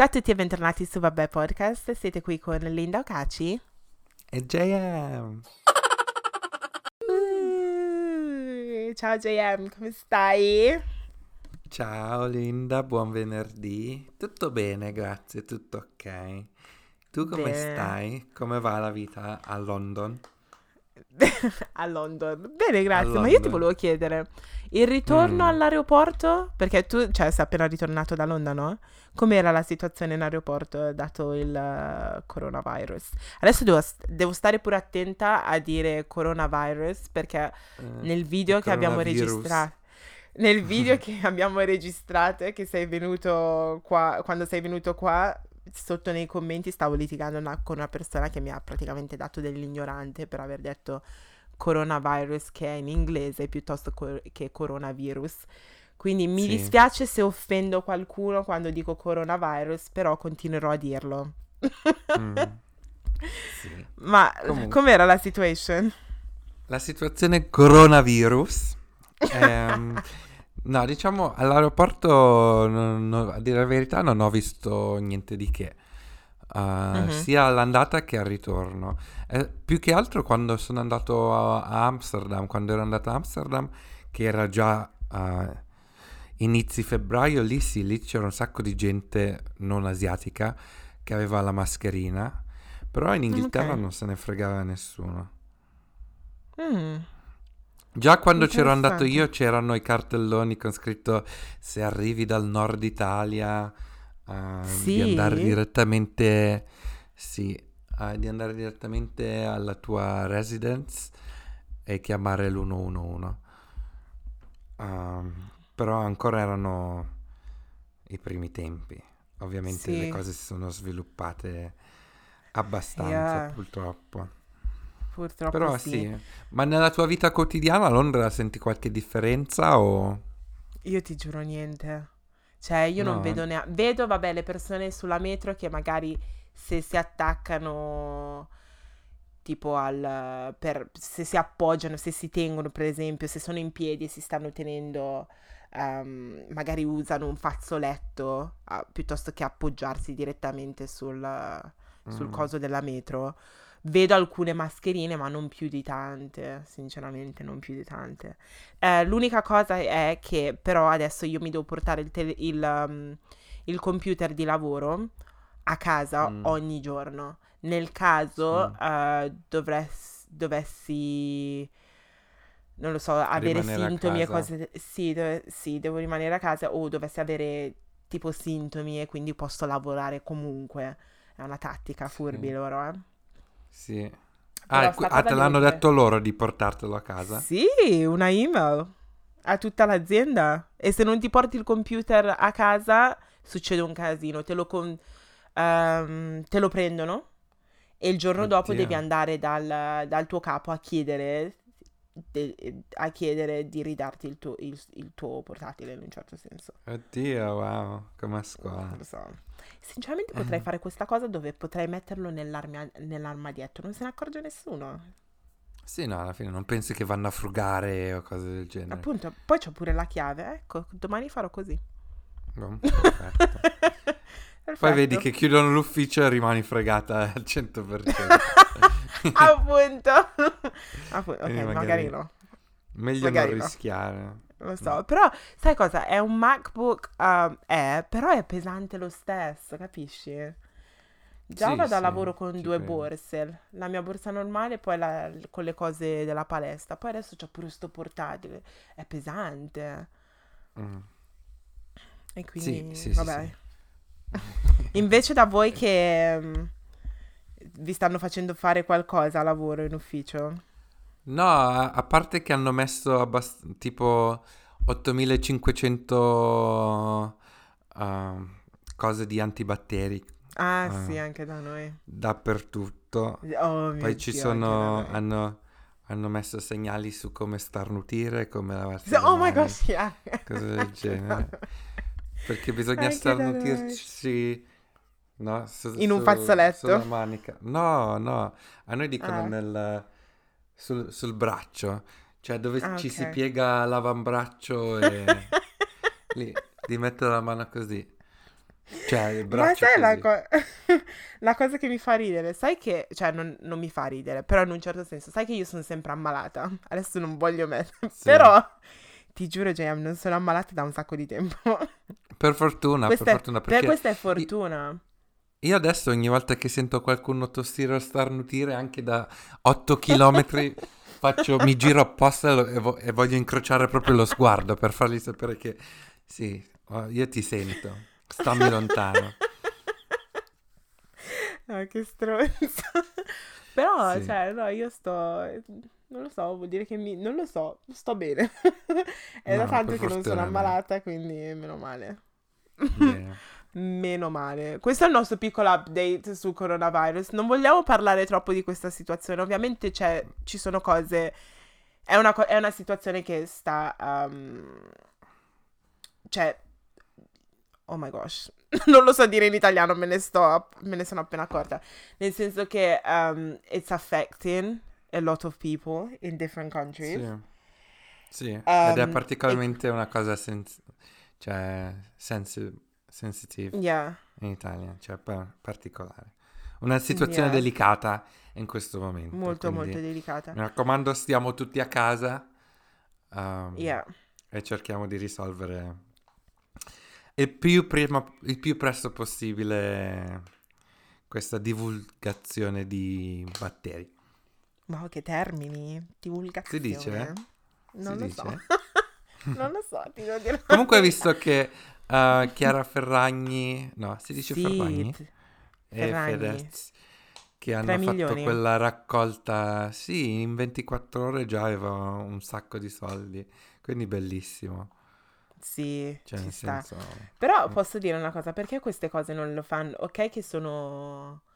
Ciao a tutti e bentornati su Vabbè Podcast, siete qui con Linda Ocaci e JM. Uh, ciao JM, come stai? Ciao Linda, buon venerdì. Tutto bene, grazie, tutto ok. Tu come bene. stai? Come va la vita a London? a London. Bene, grazie. London. Ma io ti volevo chiedere, il ritorno mm. all'aeroporto, perché tu, cioè, sei appena ritornato da Londra, no? Com'era la situazione in aeroporto dato il uh, coronavirus? Adesso devo, devo, stare pure attenta a dire coronavirus perché uh, nel video che abbiamo registrato nel video che abbiamo registrato che sei venuto qua quando sei venuto qua sotto nei commenti stavo litigando una, con una persona che mi ha praticamente dato dell'ignorante per aver detto coronavirus che è in inglese piuttosto co- che coronavirus. Quindi mi sì. dispiace se offendo qualcuno quando dico coronavirus, però continuerò a dirlo. mm. sì. Ma Comunque. com'era la situation? La situazione coronavirus. ehm, no, diciamo all'aeroporto, no, no, a dire la verità, non ho visto niente di che uh, mm-hmm. sia all'andata che al ritorno. Eh, più che altro quando sono andato a, a, Amsterdam, quando ero andato a Amsterdam, che era già uh, inizi febbraio, lì sì, lì c'era un sacco di gente non asiatica che aveva la mascherina, però in Inghilterra okay. non se ne fregava nessuno. Mm. Già quando c'ero andato io c'erano i cartelloni con scritto se arrivi dal nord Italia uh, sì. di andare direttamente, sì, uh, di andare direttamente alla tua residence e chiamare l'111. Uh, ehm, però ancora erano i primi tempi. Ovviamente sì. le cose si sono sviluppate abbastanza, yeah. purtroppo. Purtroppo Però sì. sì. Ma nella tua vita quotidiana a Londra senti qualche differenza o... Io ti giuro niente. Cioè, io non vedo neanche... Vedo, vabbè, le persone sulla metro che magari se si attaccano tipo al... Per, se si appoggiano, se si tengono, per esempio, se sono in piedi e si stanno tenendo... Um, magari usano un fazzoletto uh, piuttosto che appoggiarsi direttamente sul, sul mm. coso della metro. Vedo alcune mascherine, ma non più di tante, sinceramente, non più di tante. Eh, l'unica cosa è che però adesso io mi devo portare il, tele- il, um, il computer di lavoro a casa mm. ogni giorno. Nel caso mm. uh, dovress- dovessi non lo so, avere rimanere sintomi e cose. Sì, dove, sì, devo rimanere a casa o dovessi avere tipo sintomi e quindi posso lavorare comunque. È una tattica furbi sì. loro, eh. Sì. Ah, ah te l'hanno detto loro di portartelo a casa? Sì, una email a tutta l'azienda. E se non ti porti il computer a casa, succede un casino. Te lo, con, um, te lo prendono e il giorno Oddio. dopo devi andare dal, dal tuo capo a chiedere de- a chiedere di ridarti il tuo, il, il tuo, portatile in un certo senso. Oddio, wow, come a scuola. Lo so. Sinceramente potrei eh. fare questa cosa dove potrei metterlo nell'armadietto, non se ne accorge nessuno. Sì, no, alla fine non pensi che vanno a frugare o cose del genere. Appunto, poi c'ho pure la chiave, ecco, domani farò così. Boh, perfetto. perfetto. Poi vedi che chiudono l'ufficio e rimani fregata al 100%. Appunto. Appunto. Ok, magari, magari, no. Meglio magari non rischiare. No. Lo so, no. però sai cosa? È un MacBook um, Air, però è pesante lo stesso, capisci? Già sì, vado a lavoro con due credo. borse, la mia borsa normale e poi la, con le cose della palestra. Poi adesso c'ho pure sto portatile, è pesante. Mm. E quindi, sì, vabbè. Invece da voi che... Vi stanno facendo fare qualcosa a lavoro in ufficio? No, a, parte che hanno messo abbast- tipo 8500 uh, cose di antibatteri. Ah, uh, sì, anche da noi. Dappertutto. Oh, Poi ci Dio, sono, hanno, hanno, messo segnali su come starnutire, come lavarsi Oh my gosh, yeah. Cose del genere. Perché bisogna anche starnutirci No, su, in un fazzoletto? Sulla manica. No, no, a noi dicono ah. nel, sul, sul, braccio, cioè dove ah, ci okay. si piega l'avambraccio e lì, di mettere la mano così. Cioè, Ma sai la, co- la, cosa che mi fa ridere? Sai che, cioè non, non, mi fa ridere, però in un certo senso, sai che io sono sempre ammalata. Adesso non voglio mettere, sì. però ti giuro, JM, non sono ammalata da un sacco di tempo. Per fortuna, questa per fortuna. Perché questa è fortuna. Io adesso ogni volta che sento qualcuno tossire o starnutire anche da 8 km faccio, mi giro apposta e, vo- e, voglio incrociare proprio lo sguardo per fargli sapere che sì, io ti sento, stammi lontano. Ah, che stronzo. Però, sì. cioè, no, io sto... Non lo so, vuol dire che mi... Non lo so, sto bene. È no, da tanto che non sono ammalata, quindi meno male. Yeah. Meno male. Questo è il nostro piccolo update sul coronavirus. Non vogliamo parlare troppo di questa situazione. Ovviamente ci sono cose. È una, è una, situazione che sta. Um... Cioè. Oh my gosh. non lo so dire in italiano, me ne, sto, me ne sono appena accorta. Nel senso che um, it's affecting a lot of people in different countries. Sì. Sì, um, ed è particolarmente e... una cosa sens- cioè, sensitive sensitive yeah. in Italia, cioè pa- particolare. Una situazione yeah. delicata in questo momento. Molto, molto delicata. Mi raccomando, stiamo tutti a casa um, yeah. e cerchiamo di risolvere il più, prima, il più presto possibile questa divulgazione di batteri. Wow, che termini! Divulgazione. Si dice? Non si lo dice? so. non lo so, ti devo dire. Comunque, visto che Uh, Chiara Ferragni, no, si dice sì, Ferragni? E Fedez, che hanno fatto milioni. quella raccolta, sì, in 24 ore già aveva un sacco di soldi, quindi bellissimo. Sì, cioè, ci sta. Senso... Però posso dire una cosa, perché queste cose non lo fanno? Ok che sono eh,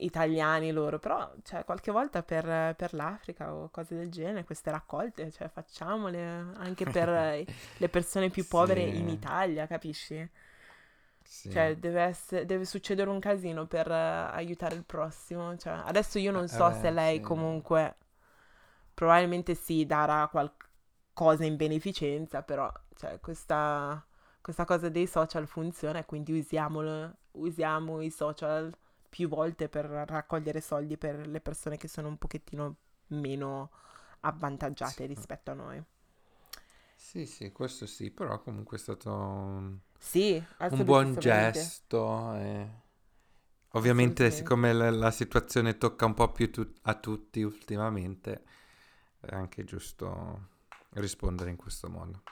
italiani loro, però cioè, qualche volta per, per, l'Africa o cose del genere, queste raccolte, cioè, facciamole anche per le persone più povere sì. in Italia, capisci? Sì. Cioè, deve, essere, deve, succedere un casino per uh, aiutare il prossimo. Cioè, adesso io non so eh, se lei sì. comunque probabilmente sì darà qualcosa in beneficenza, però cioè, questa, questa cosa dei social funziona, quindi usiamolo, usiamo i social più volte per raccogliere soldi per le persone che sono un pochettino meno avvantaggiate sì. rispetto a noi. Sì, sì, questo sì, però comunque è stato un, sì, un buon gesto. E... Ovviamente, siccome la, la, situazione tocca un po' più tu- a tutti ultimamente, è anche giusto rispondere in questo modo.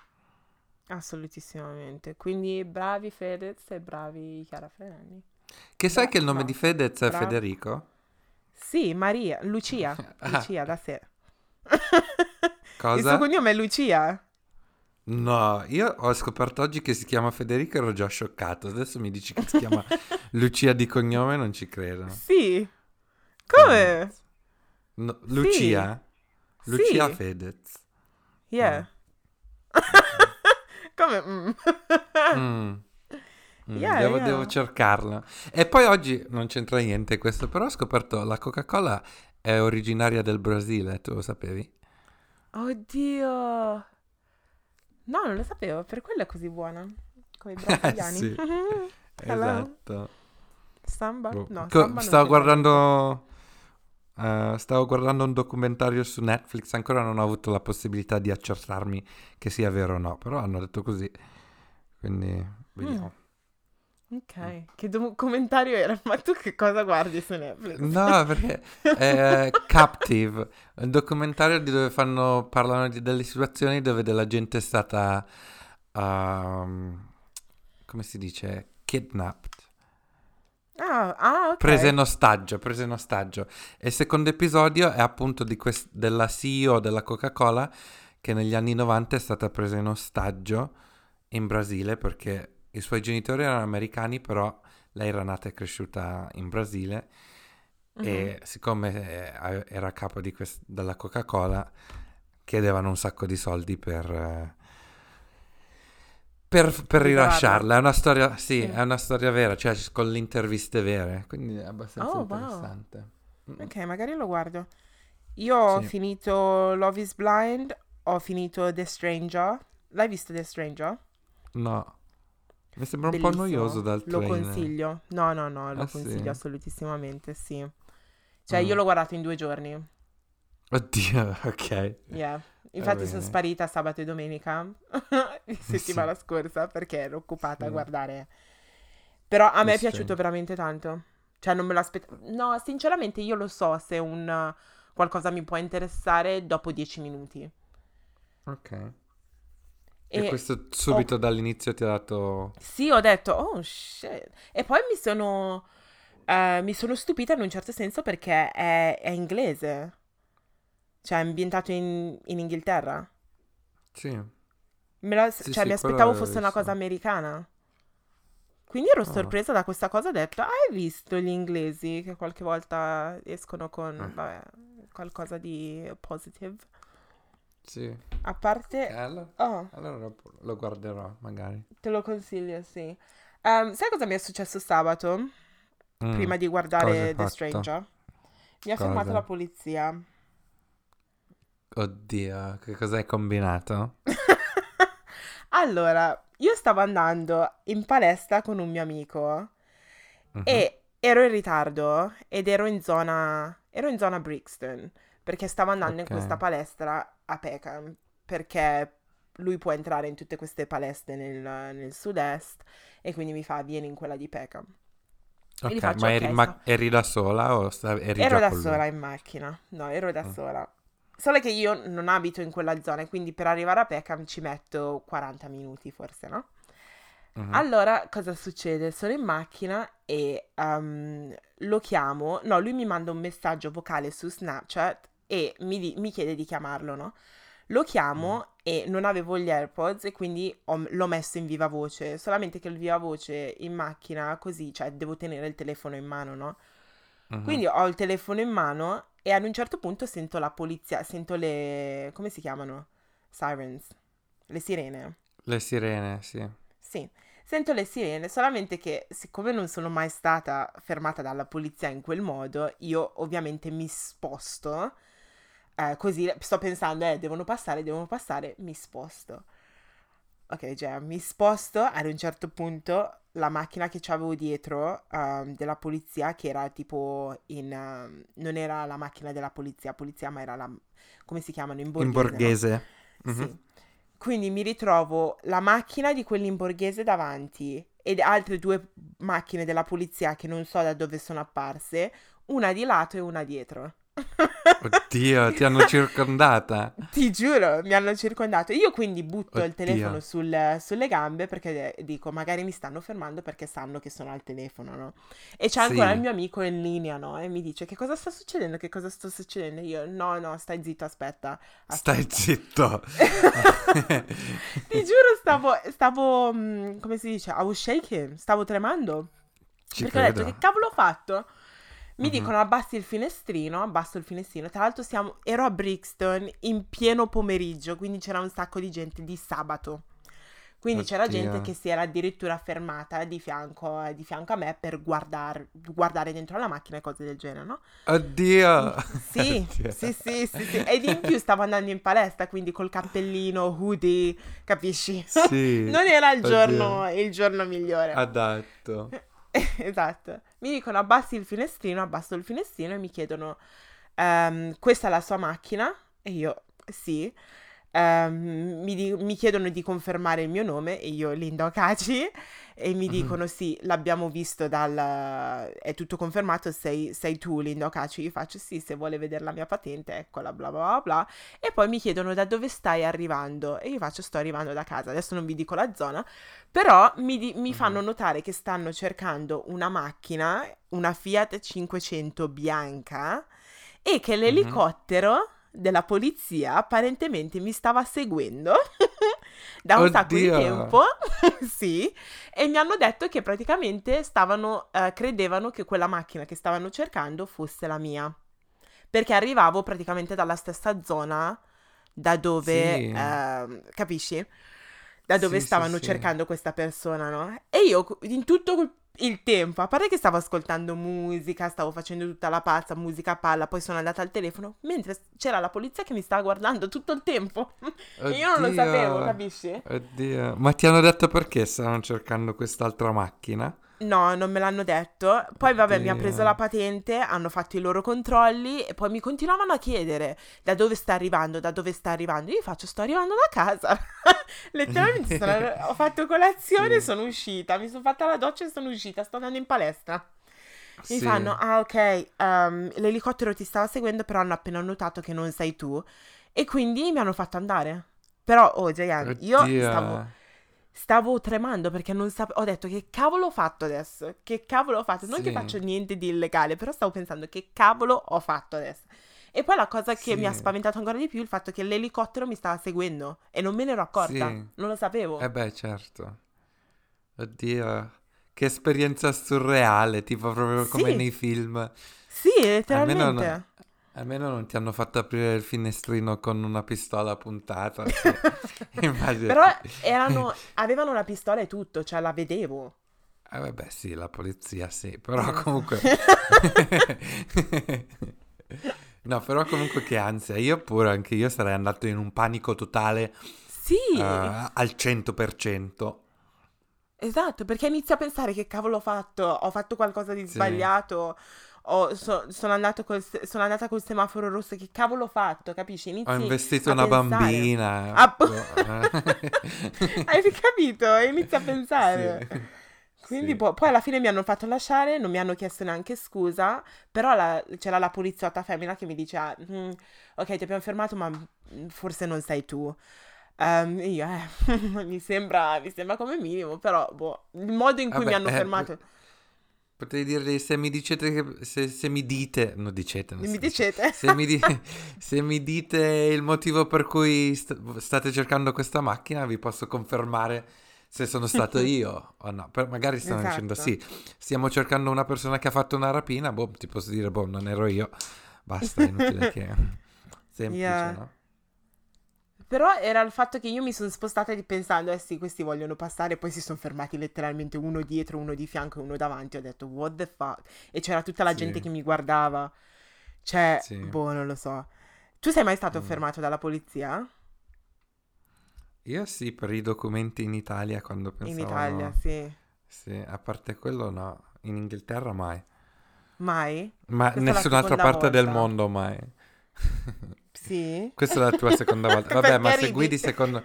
Assolutissimamente. Quindi bravi Fedez e bravi Chiara Ferragni. Che sai che il nome no. di Fedez è Bravo. Federico? Sì, Maria, Lucia, ah. Lucia da sé. Cosa? Il suo cognome è Lucia. No, io ho scoperto oggi che si chiama Federico e ero già scioccato. Adesso mi dici che si chiama Lucia di cognome, non ci credo. Sì. Come? No, Lucia? Sì. Lucia sì. Fedez. Yeah. Mm. Come? Mm. mm. Mm, yeah, devo, yeah. devo, cercarla. E poi oggi non c'entra niente questo, però ho scoperto la Coca-Cola è originaria del Brasile, tu lo sapevi? Oddio! No, non lo sapevo, per quello è così buona. Come i brasiliani. sì. esatto. Samba? Boh. No, Co- samba stavo guardando... Uh, stavo guardando un documentario su Netflix, ancora non ho avuto la possibilità di accertarmi che sia vero o no, però hanno detto così, quindi vediamo. Mm. Ok, che documentario era? Ma tu che cosa guardi su Netflix? No, perché è Captive, un documentario di dove fanno, parlano di delle situazioni dove della gente è stata, um, come si dice, kidnapped. Ah, ah, ok. Prese in ostaggio, prese in ostaggio. E il secondo episodio è appunto quest- della CEO della Coca-Cola che negli anni 90 è stata presa in ostaggio in Brasile perché i suoi genitori erano americani, però lei era nata e cresciuta in Brasile uh-huh. e siccome eh, era capo quest- della Coca-Cola, chiedevano un sacco di soldi per... Eh, per, per rilasciarla, è una storia, sì, sì, è una storia vera, cioè con le interviste vere, quindi è abbastanza oh, interessante. Wow. Ok, magari lo guardo. Io ho sì. finito Love is Blind, ho finito The Stranger. L'hai visto The Stranger? No. Mi sembra un Bellissimo. po' noioso dal Lo train. consiglio. No, no, no, lo Ah, sì? consiglio assolutissimamente, sì. Cioè, Mm. io l'ho guardato in due giorni. Oddio, ok. Yeah. Infatti sono sparita sabato e domenica settimana scorsa perché ero occupata a Sì. guardare. Però a me è Sì. piaciuto veramente tanto. Cioè, non me lo aspettavo. No, sinceramente io lo so se un qualcosa mi può interessare dopo dieci minuti. Ok. E, E questo subito dall'inizio ti ha dato... sì, ho detto, oh shit. E poi mi sono, eh, mi sono stupita in un certo senso perché è, è inglese. Cioè, è ambientato in, in Inghilterra. Sì. La- Sì, cioè, sì, mi aspettavo fosse una cosa americana. Quindi ero Ah. sorpresa da questa cosa. Ho detto, hai visto gli inglesi che qualche volta escono con, Eh. vabbè, qualcosa di positive? Sì. A parte... Eh, allora, Oh, allora lo- guarderò, magari. te lo consiglio, sì. Ehm, sai cosa mi è successo sabato? Mm. Prima di guardare The? Stranger? Mi ha Cosa? fermato la polizia. Oddio, che cosa hai combinato? Allora, io stavo andando in palestra con un mio amico Mhm. e ero in ritardo ed ero in zona, ero in zona Brixton perché stavo andando Ok. in questa palestra a Peckham perché lui può entrare in tutte queste palestre nel, nel sud-est e quindi mi fa vieni in quella di Peckham. Ok, faccio, ma eri, "Ok, ma- eri da sola o sta- eri Ero da sola in macchina, no, ero da Mm. sola. Solo che io non abito in quella zona e quindi per arrivare a Peckham ci metto 40 minuti forse, no? Mhm. Allora, cosa succede? Sono in macchina e ehm, lo chiamo. No, lui mi manda un messaggio vocale su Snapchat e mi, di- mi chiede di chiamarlo, no? Lo chiamo e non avevo gli AirPods e quindi ho- l'ho messo in viva voce. Solamente che il viva voce in macchina, così, cioè devo tenere il telefono in mano, no? Mhm. Quindi ho il telefono in mano e ad un certo punto sento la polizia, sento le... come si chiamano? Sirens. Le sirene. Le sirene, sì. Sì, sento le sirene, solamente che siccome non sono mai stata fermata dalla polizia in quel modo, io ovviamente mi sposto, eh, così sto pensando, eh, devono passare, devono passare, mi sposto. Ok, già, mi sposto, ad un certo punto la macchina che avevo dietro ehm, della polizia, che era tipo in... ehm, non era la macchina della polizia, polizia, ma era la... come si chiamano? In borghese, In no? borghese. Mhm. Sì. Quindi mi ritrovo la macchina di quelli in borghese davanti ed altre due macchine della polizia che non so da dove sono apparse, una di lato e una dietro. Oddio, ti hanno circondata. Ti giuro, mi hanno circondato. Io quindi butto il Oddio. telefono sul- sulle gambe perché eh, dico, magari mi stanno fermando perché sanno che sono al telefono, no? E c'è ancora Sì. il mio amico in linea, no? E mi dice, che cosa sta succedendo? Che cosa sta succedendo? Io, no, no, stai zitto, aspetta. Stai aspetta." zitto. Ti giuro, stavo, stavo, mm, come si dice, I was shaking, stavo tremando. Ci perché ho detto, credo. che cavolo ho fatto? Mi Mhm. dicono, abbassi il finestrino, abbasso il finestrino. Tra l'altro siamo, ero a Brixton in pieno pomeriggio, quindi c'era un sacco di gente di sabato. Quindi c'era Oddio. gente che si era addirittura fermata di fianco, di fianco a me per guardar- guardare dentro la macchina e cose del genere, no? Oddio. Sì, Oddio. sì, sì, sì, sì. Ed in più stavo andando in palestra, quindi col cappellino, hoodie, capisci? Sì. Non era il giorno, il giorno migliore. Adatto. Esatto. Mi dicono abbassi il finestrino, abbasso il finestrino e mi chiedono, ehm, questa è la sua macchina? E io, sì. Ehm, mi, di- mi chiedono di confermare il mio nome e io, Linda Okaci, e mi Mhm. dicono sì, l'abbiamo visto dal... è tutto confermato, sei, sei tu Linda Okaci? Io faccio sì, se vuole vedere la mia patente, eccola, bla bla bla bla. E poi mi chiedono da dove stai arrivando e io faccio sto arrivando da casa, adesso non vi dico la zona, però mi, di- mi Mhm. fanno notare che stanno cercando una macchina, una Fiat 500 bianca, e che l'elicottero della polizia apparentemente mi stava seguendo da un sacco di Oddio. tempo, sì, e mi hanno detto che praticamente stavano, eh, credevano che quella macchina che stavano cercando fosse la mia, perché arrivavo praticamente dalla stessa zona da dove, Sì. ehm, capisci? Da dove Sì, stavano sì. cercando questa persona, no? E io in tutto il tempo. A parte che stavo ascoltando musica, stavo facendo tutta la pazza, musica a palla, poi sono andata al telefono, mentre c'era la polizia che mi stava guardando tutto il tempo. e io non lo sapevo, capisci? Oddio. Ma ti hanno detto perché stavano cercando quest'altra macchina? No, non me l'hanno detto. Poi vabbè, mi ha preso la patente, hanno fatto i loro controlli e poi mi continuavano a chiedere da dove sta arrivando, da dove sta arrivando. Io faccio, sto arrivando da casa. Letteralmente sono, ho fatto colazione, sì. sono uscita, mi sono fatta la doccia e sono uscita, sto andando in palestra. Mi sì. fanno, ah ok, um, l'elicottero ti stava seguendo, però hanno appena notato che non sei tu. E quindi mi hanno fatto andare. Però, oh, Giant, io stavo stavo tremando perché non sapevo. Ho detto che cavolo ho fatto adesso? Che cavolo ho fatto? Non sì. che faccio niente di illegale, però stavo pensando che cavolo ho fatto adesso. E poi la cosa che sì. mi ha spaventato ancora di più è il fatto che l'elicottero mi stava seguendo e non me ne ero accorta. Sì. Non lo sapevo. Eh beh, certo. Oddio, che esperienza surreale, tipo proprio come nei film. Sì, letteralmente. Almeno, Almeno non ti hanno fatto aprire il finestrino con una pistola puntata. Però erano, avevano una pistola e tutto, cioè la vedevo. Eh vabbè sì, la polizia sì, però comunque... no, però comunque che ansia, io pure, anche io sarei andato in un panico totale. Sì. Uh, al 100%. Esatto, perché inizio a pensare che cavolo ho fatto, ho fatto qualcosa di sì. sbagliato ho, so, sono, andato col, sono andata col semaforo rosso, che cavolo ho fatto, capisci? Inizi ho investito una pensare. bambina. App- Hai capito? Inizi a pensare. Sì. Quindi sì. poi, poi, alla fine mi hanno fatto lasciare, non mi hanno chiesto neanche scusa, però la, c'era la poliziotta femmina che mi dice, ah, mm, ok ti abbiamo fermato ma forse non sei tu. Um, io, eh, mi, sembra, mi sembra come minimo, però boh, il modo in cui Vabbè, mi hanno eh, fermato... Potrei dirgli se mi dicete che, se, se mi dite, non dicete, non mi dicete. Se mi, di, se mi, dite il motivo per cui st- state cercando questa macchina, vi posso confermare se sono stato io o no. Per, magari stanno esatto. dicendo sì, stiamo cercando una persona che ha fatto una rapina, boh, ti posso dire, boh, non ero io, basta, inutile che... Semplice, yeah. no? Però era il fatto che io mi sono spostata pensando, eh sì, questi vogliono passare, poi si sono fermati letteralmente uno dietro, uno di fianco e uno davanti. Ho detto, what the fuck? E c'era tutta la sì. gente che mi guardava. Cioè, sì. boh, non lo so. Tu sei mai stato mm. fermato dalla polizia? Io sì, per i documenti in Italia quando pensavo... In Italia, sì. Sì, a parte quello no. In Inghilterra mai. Mai? Ma nessun'altra parte volta. del mondo mai. Sì. Questa è la tua seconda volta. Vabbè, ma se guidi, secondo,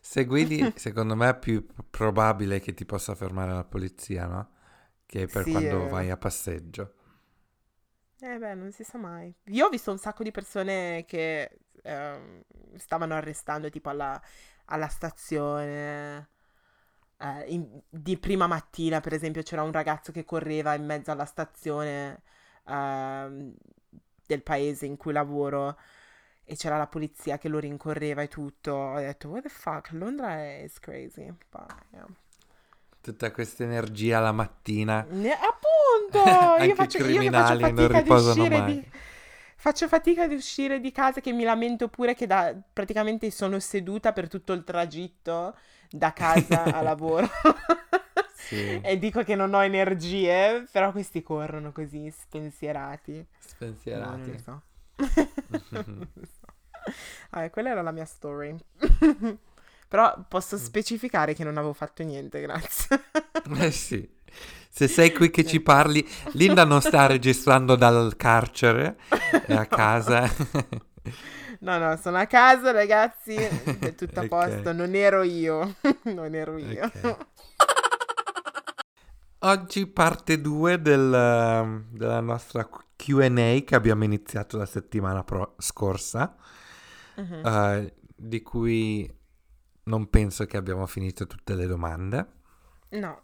se guidi, secondo me è più probabile che ti possa fermare la polizia, no? Che per sì, quando eh. vai a passeggio. Eh beh, non si sa mai. Io ho visto un sacco di persone che eh, stavano arrestando tipo alla, alla stazione. Eh, in, di prima mattina, per esempio, c'era un ragazzo che correva in mezzo alla stazione eh, del paese in cui lavoro e c'era la polizia che lo rincorreva e tutto. Ho detto, what the fuck, Londra è crazy. But, yeah. Tutta questa energia la mattina. Ne, appunto! Anche io faccio, i criminali io non riposano mai. Di, faccio fatica ad uscire di casa che mi lamento pure che da, praticamente sono seduta per tutto il tragitto da casa a lavoro. sì. E dico che non ho energie, però questi corrono così spensierati. Spensierati. Non lo so. ah, quella era la mia story. Però posso mm. specificare che non avevo fatto niente, grazie. eh sì. Se sei qui che ci parli, Linda non sta registrando dal carcere, è a casa. no, no, sono a casa, ragazzi, è tutto a posto, okay. non ero io, non ero io. Okay. Oggi parte 2 del, della nostra QA che abbiamo iniziato la settimana pro- scorsa, uh-huh. uh, di cui non penso che abbiamo finito tutte le domande. No.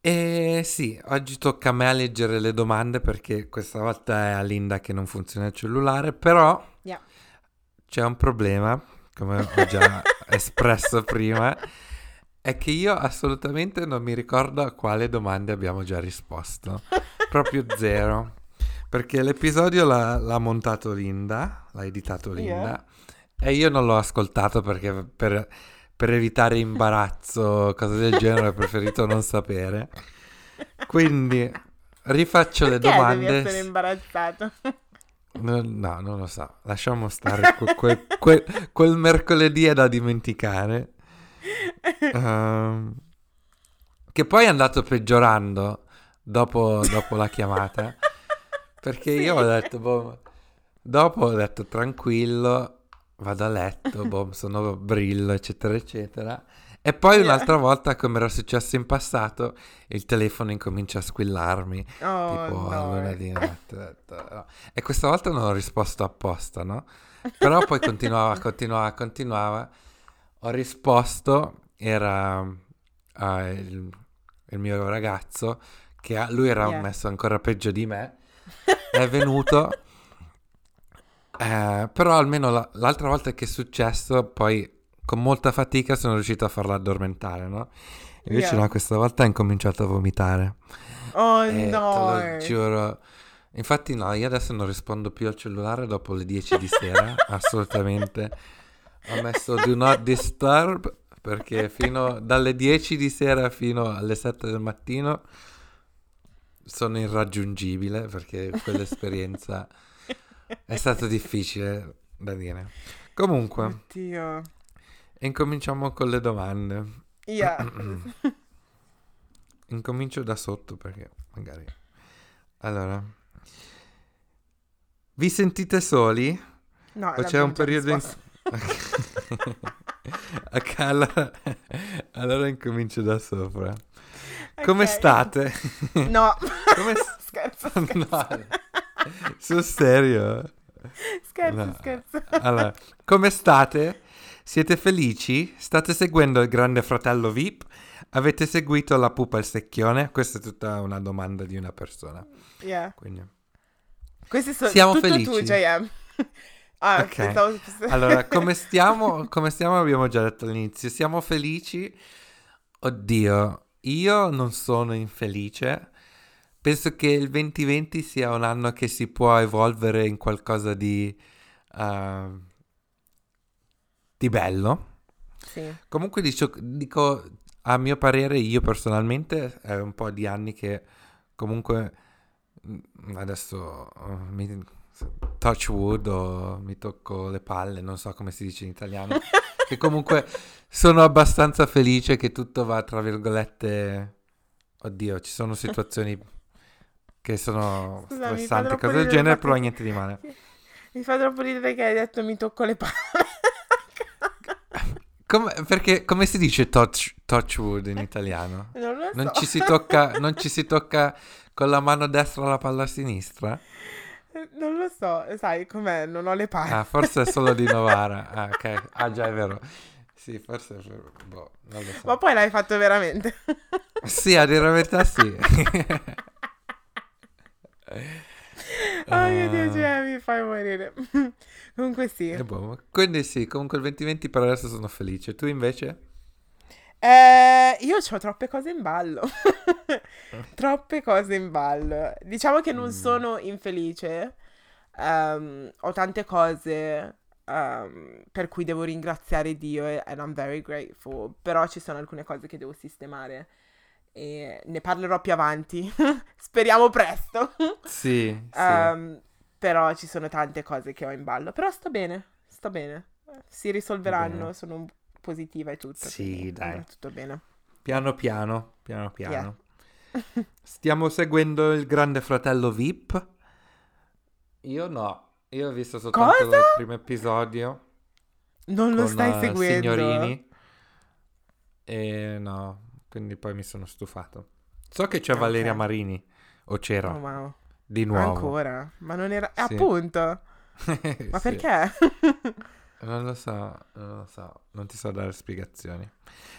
E sì, oggi tocca a me a leggere le domande perché questa volta è a Linda che non funziona il cellulare, però yeah. c'è un problema, come ho già espresso prima è che io assolutamente non mi ricordo a quale domande abbiamo già risposto. Proprio zero. Perché l'episodio l'ha, l'ha montato Linda, l'ha editato Linda, yeah. e io non l'ho ascoltato perché per, per evitare imbarazzo, cose del genere, ho preferito non sapere. Quindi rifaccio Perché le domande. devi essere imbarazzato? No, no, non lo so. Lasciamo stare. que- que- que- quel mercoledì è da dimenticare. Ehm, che poi è andato peggiorando dopo, dopo la chiamata. Perché io ho detto, boh, dopo ho detto tranquillo, vado a letto, boh, sono brillo, eccetera, eccetera. E poi un'altra volta, come era successo in passato, il telefono incomincia a squillarmi. Oh, Tipo no. luna di notte. no. E questa volta non ho risposto apposta, no? Però poi continuava, continuava, continuava. Ho risposto, era eh, il, il mio ragazzo, che lui era Yeah. messo ancora peggio di me, è venuto. eh, però almeno la- l'altra volta che è successo, poi con molta fatica sono riuscito a farla addormentare, no? Invece Yeah. no, questa volta ha incominciato a vomitare. Oh Eh, no. te lo giuro. Infatti no, io adesso non rispondo più al cellulare dopo le 10 di sera, assolutamente. Ho messo do not disturb perché fino dalle 10 di sera fino alle 7 del mattino sono irraggiungibile perché quell'esperienza è stata difficile da dire. Comunque, Oddio. incominciamo con le domande. Yeah. Incomincio da sotto perché magari... Allora, vi sentite soli? No, O c'è un periodo in... allora... allora incomincio da sopra. Come state? No. Come scherzo, scherzo. no, sul serio? Scherzo, No. scherzo. Allora, come state? Siete felici? State seguendo il Grande Fratello VIP? Avete seguito la pupa al secchione? Questa è tutta una domanda di una persona. Yeah. Quindi... Questi sono Siamo tutto tu, felici. JM. Ah, Ok. pensavo... Allora, come stiamo? Come stiamo? Abbiamo già detto all'inizio. Siamo felici? Oddio, io non sono infelice. Penso che il 2020 sia un anno che si può evolvere in qualcosa di, uh, di bello. Sì. Comunque dico, dico, a mio parere, io personalmente, è un po' di anni che comunque mm, adesso uh, mi touch wood o mi tocco le palle, non so come si dice in italiano, che comunque sono abbastanza felice che tutto va tra virgolette, oddio, ci sono situazioni che sono Scusa, stressanti, cose del genere, però niente di male. Mi fa troppo ridere che hai detto mi tocco le palle. Come, perché come si dice touch, touch wood in italiano? Non lo so. Non ci, si tocca, non ci si tocca con la mano destra la palla sinistra? Non lo so, sai com'è, non ho le palle. Ah, forse è solo di Novara. Ah, ok. Ah, già è vero. Sì, forse è vero. Boh, non lo so. Ma poi l'hai fatto veramente. Sì, a dire la verità sì. Oh mio Dio, Ah. cioè, mi fai morire. Comunque sì. Boh, Quindi sì, comunque il 2020 per adesso sono felice. Tu invece? Eh, io ho troppe cose in ballo. troppe cose in ballo. Diciamo che non Mm. sono infelice. Ehm, ho tante cose ehm, per cui devo ringraziare Dio e and I'm very grateful. Però ci sono alcune cose che devo sistemare. E ne parlerò più avanti. Speriamo presto. Sì, sì. Ehm, però ci sono tante cose che ho in ballo. Però sto bene, sto bene. Si risolveranno, Bene. sono positiva e tutto. Sì, quindi dai. tutto bene. Piano piano, piano piano. Stiamo seguendo il Grande Fratello VIP? Io no. Io ho visto soltanto Cosa? il primo episodio. Non lo con, stai eh, seguendo. Signorini. E no, quindi poi mi sono stufato. So che c'è Valeria Ok. Marini, o c'era, Oh, wow. di nuovo. Ancora? Ma non era... eh, Sì. appunto. Ma Sì. perché? Non lo so, non lo so, non ti so dare spiegazioni.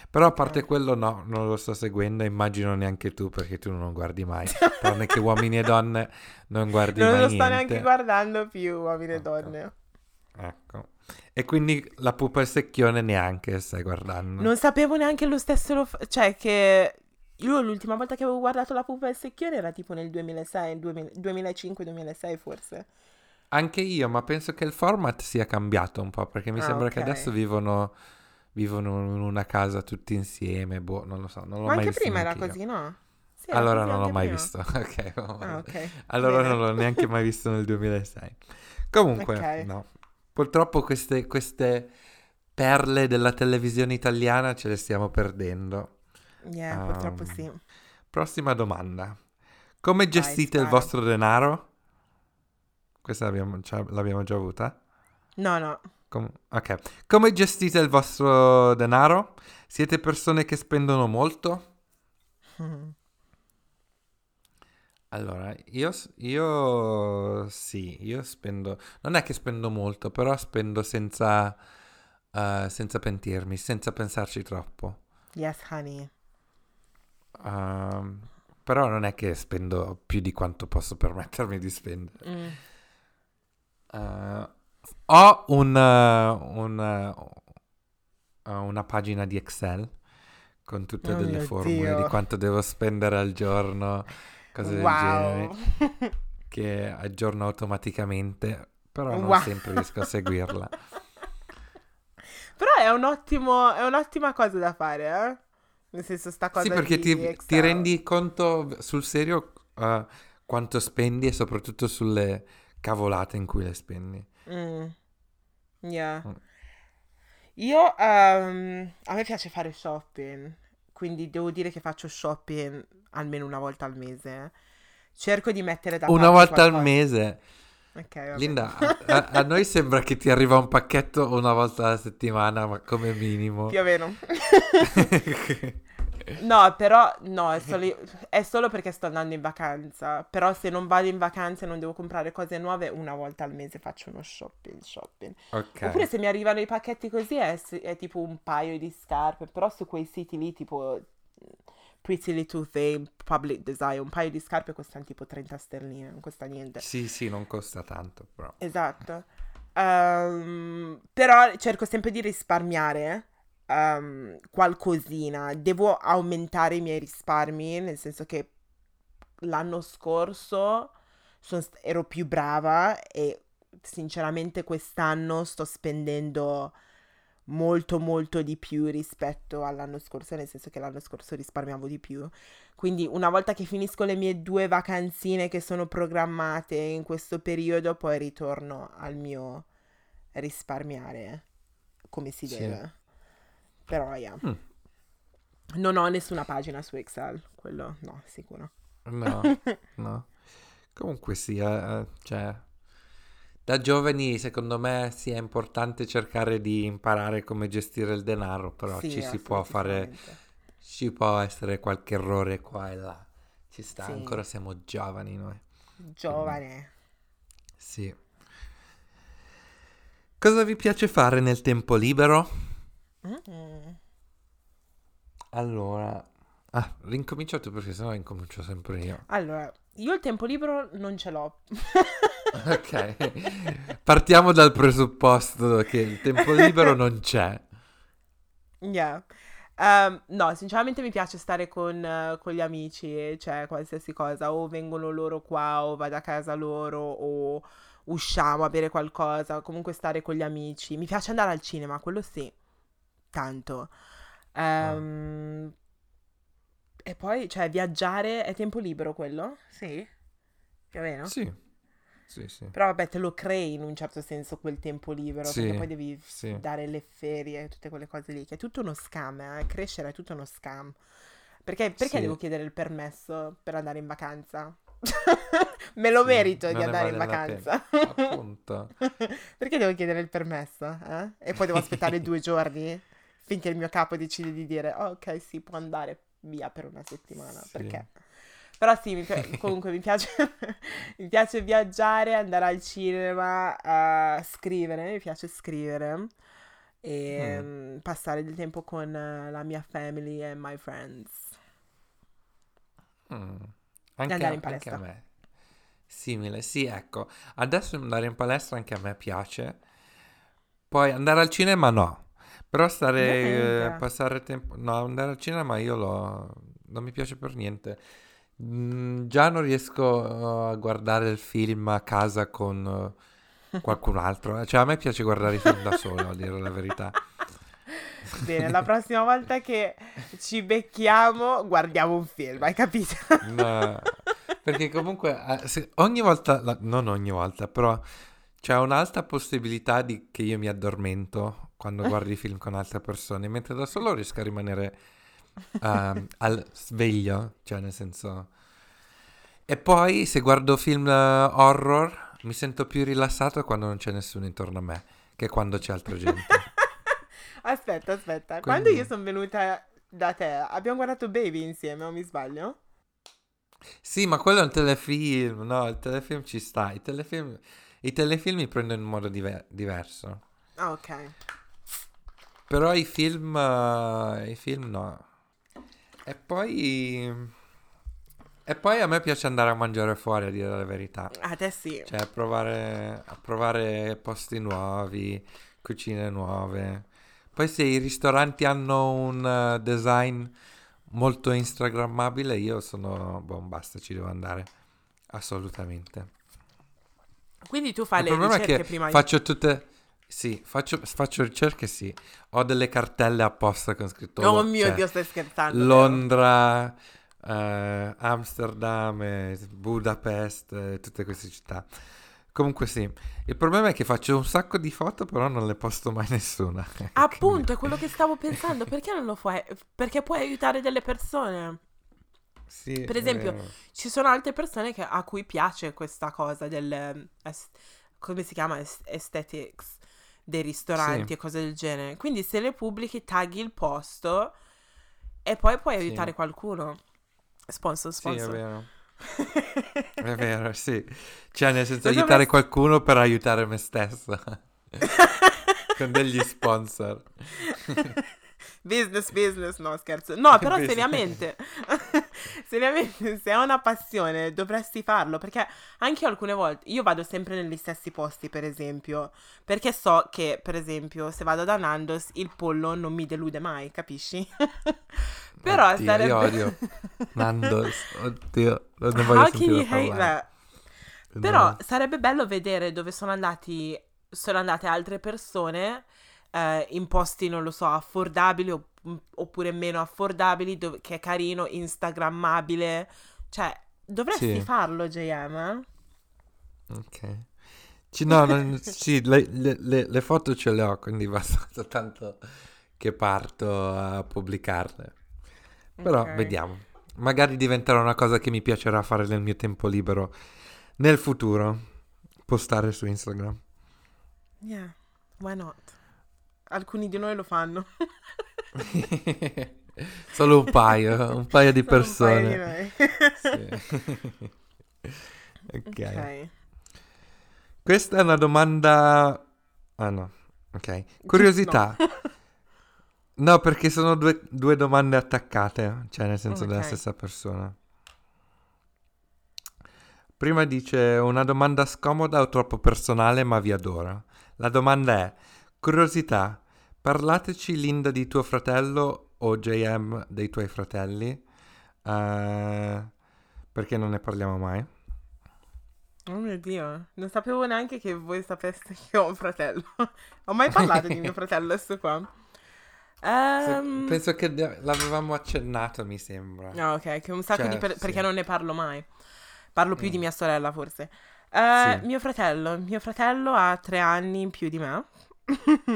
Però a parte Ok. quello no, non lo sto seguendo, immagino neanche tu perché tu non guardi mai. Tranne che uomini e donne non guardi non mai lo sto niente. neanche guardando più, uomini e Ecco. donne. Ecco. E quindi la pupa e il secchione neanche stai guardando. Non sapevo neanche lo stesso... Lo fa- cioè, che... Io l'ultima volta che avevo guardato la pupa e il secchione era tipo nel 2006, 2005-2006 forse. Anche io, ma penso che il format sia cambiato un po' perché mi Ah, sembra ok. che adesso vivono vivono in una casa tutti insieme, boh, non lo so, non l'ho Ma mai anche visto prima era neanche io. così, no? Sì, era Allora così non l'ho anche mai prima. visto, ok. Ah, ok. Allora Bene. non l'ho neanche mai visto nel 2006. Comunque, Ok. no. Purtroppo queste, queste perle della televisione italiana ce le stiamo perdendo. Yeah, purtroppo Um, sì. Prossima domanda. Come gestite il spara. vostro denaro? Questa l'abbiamo, già- l'abbiamo già avuta. No, no. Com- ok. Come gestite il vostro denaro? Siete persone che spendono molto? Allora, io, io sì, io spendo, non è che spendo molto, però spendo senza, eh, senza pentirmi, senza pensarci troppo. Yes, honey. Ehm, però non è che spendo più di quanto posso permettermi di spendere. Mm. Eh, ho un, eh, un, eh, una pagina di Excel con tutte Oh delle formule di Dio. quanto devo spendere al giorno, cose del genere. Wow. che aggiorno automaticamente, però non Wow. sempre riesco a seguirla. Però è un ottimo, è un'ottima cosa da fare, eh? Nel senso, sta cosa Sì, perché di ti, ti rendi conto sul serio eh, quanto spendi e soprattutto sulle cavolate in cui le spendi. Mm. Yeah. Mm. Io, ehm, a me piace fare shopping, quindi devo dire che faccio shopping almeno una volta al mese. Cerco di mettere da Una parte volta al qualcosa. mese. Ok, vabbè. Linda, a- a noi sembra che ti arriva un pacchetto una volta alla settimana, ma come minimo. Più o meno. No, però no, è solo, è solo perché sto andando in vacanza. Però se non vado in vacanza e non devo comprare cose nuove, una volta al mese faccio uno shopping, shopping. ok. Oppure se mi arrivano i pacchetti così è, è tipo un paio di scarpe, però su quei siti lì tipo Pretty Little Thing, Public Design, un paio di scarpe costano tipo 30 sterline, non costa niente. Sì, sì, non costa tanto, però. Esatto. Ehm, però cerco sempre di risparmiare ehm, qualcosina. Devo aumentare i miei risparmi, nel senso che l'anno scorso st- ero più brava e sinceramente quest'anno sto spendendo molto molto di più rispetto all'anno scorso, nel senso che l'anno scorso risparmiavo di più. Quindi una volta che finisco le mie due vacanzine che sono programmate in questo periodo, poi ritorno al mio risparmiare come si Sì. deve. Però, yeah. Mm. Non ho nessuna pagina su Excel, quello no, sicuro. No, no. Comunque sì, eh, eh, cioè, da giovani secondo me sì è importante cercare di imparare come gestire il denaro, però Sì, ci si può fare, ci può essere qualche errore qua e là. Ci sta, ancora siamo giovani noi. Giovane. Sì. Cosa vi piace fare nel tempo libero? Mm. Allora, ah, rincomincio tu perché sennò incomincio sempre io. Allora, io il tempo libero non ce l'ho. Ok, partiamo dal presupposto che il tempo libero non c'è. Yeah. Ehm, no, sinceramente mi piace stare con, eh, con gli amici, cioè qualsiasi cosa, o vengono loro qua, o vado a casa loro, o usciamo a bere qualcosa, comunque stare con gli amici. Mi piace andare al cinema, quello sì, tanto. Ehm, E poi, cioè, viaggiare è tempo libero quello? Sì, più o meno. Sì, sì, sì. Però vabbè, te lo crei in un certo senso quel tempo libero, Sì, perché poi devi sì. dare le ferie e tutte quelle cose lì, che è tutto uno scam, eh? Crescere è tutto uno scam. Perché, perché Sì. devo chiedere il permesso per andare in vacanza? Me lo Sì, merito di non ne andare in vale la vacanza. Appunto. Perché devo chiedere il permesso? eh? E poi devo aspettare due giorni finché il mio capo decide di dire, "Oh, ok, sì, può andare via per una settimana. Sì. Perché? Però sì, mi pi- comunque mi piace, mi piace viaggiare, andare al cinema, a scrivere, mi piace scrivere e mm, passare del tempo con la mia family e my friends. Mm. Anche, andare in anche palestra. a me. Simile, sì, ecco. Adesso andare in palestra anche a me piace. Poi andare al cinema no. Però stare, eh, passare tempo... No, andare al cinema io lo... non mi piace per niente. Mm, già non riesco eh, a guardare il film a casa con eh, qualcun altro. Cioè a me piace guardare i film da solo, a dire la verità. Bene, la prossima volta che ci becchiamo guardiamo un film, hai capito? No, perché comunque eh, ogni volta, non ogni volta, però c'è un'alta possibilità di che io mi addormento quando guardi film con altre persone, mentre da solo riesco a rimanere ehm, al sveglio, cioè nel senso... E poi se guardo film eh, horror mi sento più rilassato quando non c'è nessuno intorno a me che quando c'è altra gente. Aspetta, aspetta. Quindi- Quando io sono venuta da te, abbiamo guardato Baby insieme, o mi sbaglio? Sì, ma quello è un telefilm, no, il telefilm ci sta. I telefilm, i telefilm mi prendono in modo diver- diverso. Ah, ok. Però i film, eh, i film no. E poi... E poi a me piace andare a mangiare fuori, a dire la verità. A te sì. Cioè, a provare, a provare posti nuovi, cucine nuove. Poi se i ristoranti hanno un eh, design molto instagrammabile, io sono... Boh, basta, ci devo andare. Assolutamente. Quindi tu fai Il le problema è ricerche che prima faccio tutte... Sì, faccio, faccio ricerche, sì. Ho delle cartelle apposta con scritto... Oh mio cioè, Dio, stai scherzando. Londra, eh, Amsterdam, eh, Budapest, eh, tutte queste città. Comunque sì, il problema è che faccio un sacco di foto, però non le posto mai nessuna. Appunto, è quello che stavo pensando. Perché non lo fai? Perché puoi aiutare delle persone. Sì, Per esempio, vero. Ci sono altre persone che- a cui piace questa cosa del... es- come si chiama? Es- aesthetics dei ristoranti Sì. e cose del genere. Quindi se le pubblichi, tagli il posto e poi puoi Sì. aiutare qualcuno. Sponsor, Sì, è sponsor. vero. È vero, sì. Cioè, nel senso, aiutare avresti- qualcuno per aiutare me stesso. Con degli sponsor. business, business, no scherzo. No, però seriamente, seriamente, se hai una passione dovresti farlo, perché anche io alcune volte, io vado sempre negli stessi posti, per esempio, perché so che, per esempio, se vado da Nandos, il pollo non mi delude mai, capisci? però Oddio, sarebbe... io odio Nandos. Oddio, non ne voglio How sentire parlare. that? Però No. sarebbe bello vedere dove sono andati, sono andate altre persone eh, in posti, non lo so, affordabili o- oppure meno affordabili, dove- che è carino, instagrammabile. Cioè, dovresti Sì. farlo, JM. eh? Ok. Ci- no, non- sì, le, le- le- foto ce le ho, quindi basta soltanto che parto a pubblicarle. Però Ok. vediamo. Magari diventerà una cosa che mi piacerà fare nel mio tempo libero nel futuro. Postare su Instagram. Yeah, why not? Alcuni di noi lo fanno. Solo un paio, un paio di Solo un paio di persone. Sì. ok. ok. Questa è una domanda... Ah no, ok. Curiosità. No, perché sono due, due domande attaccate, cioè nel senso della Ok. stessa persona. Prima dice una domanda scomoda o troppo personale, ma vi adoro. La domanda è, curiosità, parlateci Linda di tuo fratello o JM dei tuoi fratelli? Eh, perché non ne parliamo mai? Oh mio Dio, non sapevo neanche che voi sapeste che ho un fratello. ho mai parlato di mio fratello adesso qua? Ehm, Penso che l'avevamo accennato, mi sembra. ah, ok, che un sacco Cioè, di per- sì. perché non ne parlo mai. Parlo più di Mm. mia sorella, forse. Eh, Sì. Mio fratello, mio fratello ha tre anni in più di me.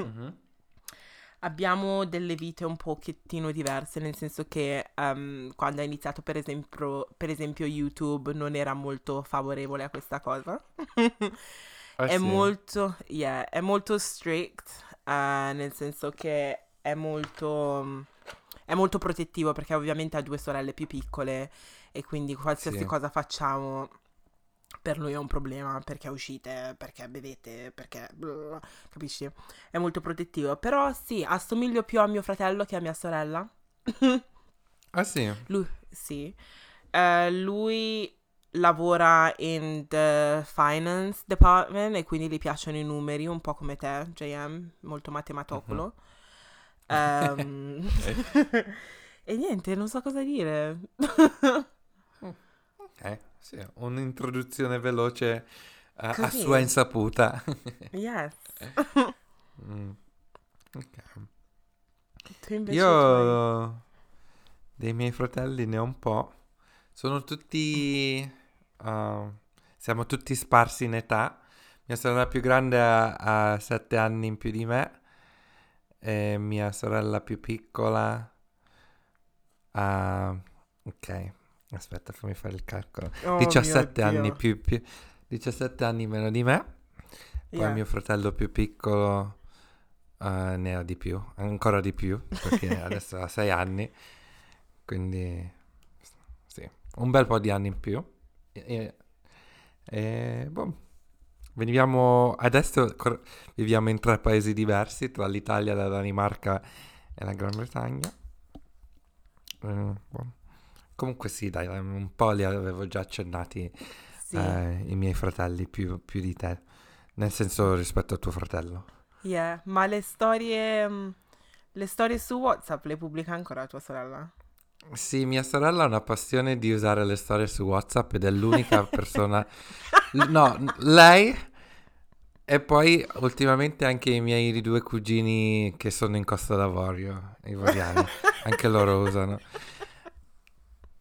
Mhm. Abbiamo delle vite un pochettino diverse, nel senso che ehm, quando ha iniziato, per esempio, per esempio, YouTube non era molto favorevole a questa cosa. Ah, è sì. molto, yeah, è molto strict, eh, nel senso che è molto, è molto protettivo perché ovviamente ha due sorelle più piccole e quindi qualsiasi Sì. cosa facciamo per lui è un problema perché uscite, perché bevete, perché blah, capisci? È molto protettivo, però sì, assomiglio più a mio fratello che a mia sorella. Ah sì, Lui, sì. Eh, lui lavora in the finance department e quindi gli piacciono i numeri, un po' come te, JM, molto matematocolo. Ehm, e niente, non so cosa dire. ok, sì, un'introduzione veloce a, a Così. sua insaputa. yes. Mm. Ok. Tu invece Io c'hai- dei miei fratelli ne ho un po'. Sono tutti... uh, siamo tutti sparsi in età. Mia sorella più grande ha, ha sette anni in più di me. E mia sorella più piccola ha... Ok, aspetta, fammi fare il calcolo. Oh, 17 mio anni più, più- 17 anni meno di me. Poi Yeah. mio fratello più piccolo eh, ne ha di più, ancora di più, perché adesso ha 6 anni. Quindi sì, un bel po' di anni in più. E, e- e, boh, viviamo adesso cor- viviamo in tre paesi diversi, tra l'Italia, la Danimarca e la Gran Bretagna. Eh, boh. Comunque sì, dai, un po' li avevo già accennati Sì. eh, i miei fratelli più, più di te, nel senso rispetto a tuo fratello. Yeah, ma le storie, mm, le storie su WhatsApp le pubblica ancora tua sorella? Sì, mia sorella ha una passione di usare le storie su WhatsApp ed è l'unica persona... No, lei e poi ultimamente anche i miei due cugini che sono in Costa d'Avorio, ivoriani, anche loro usano.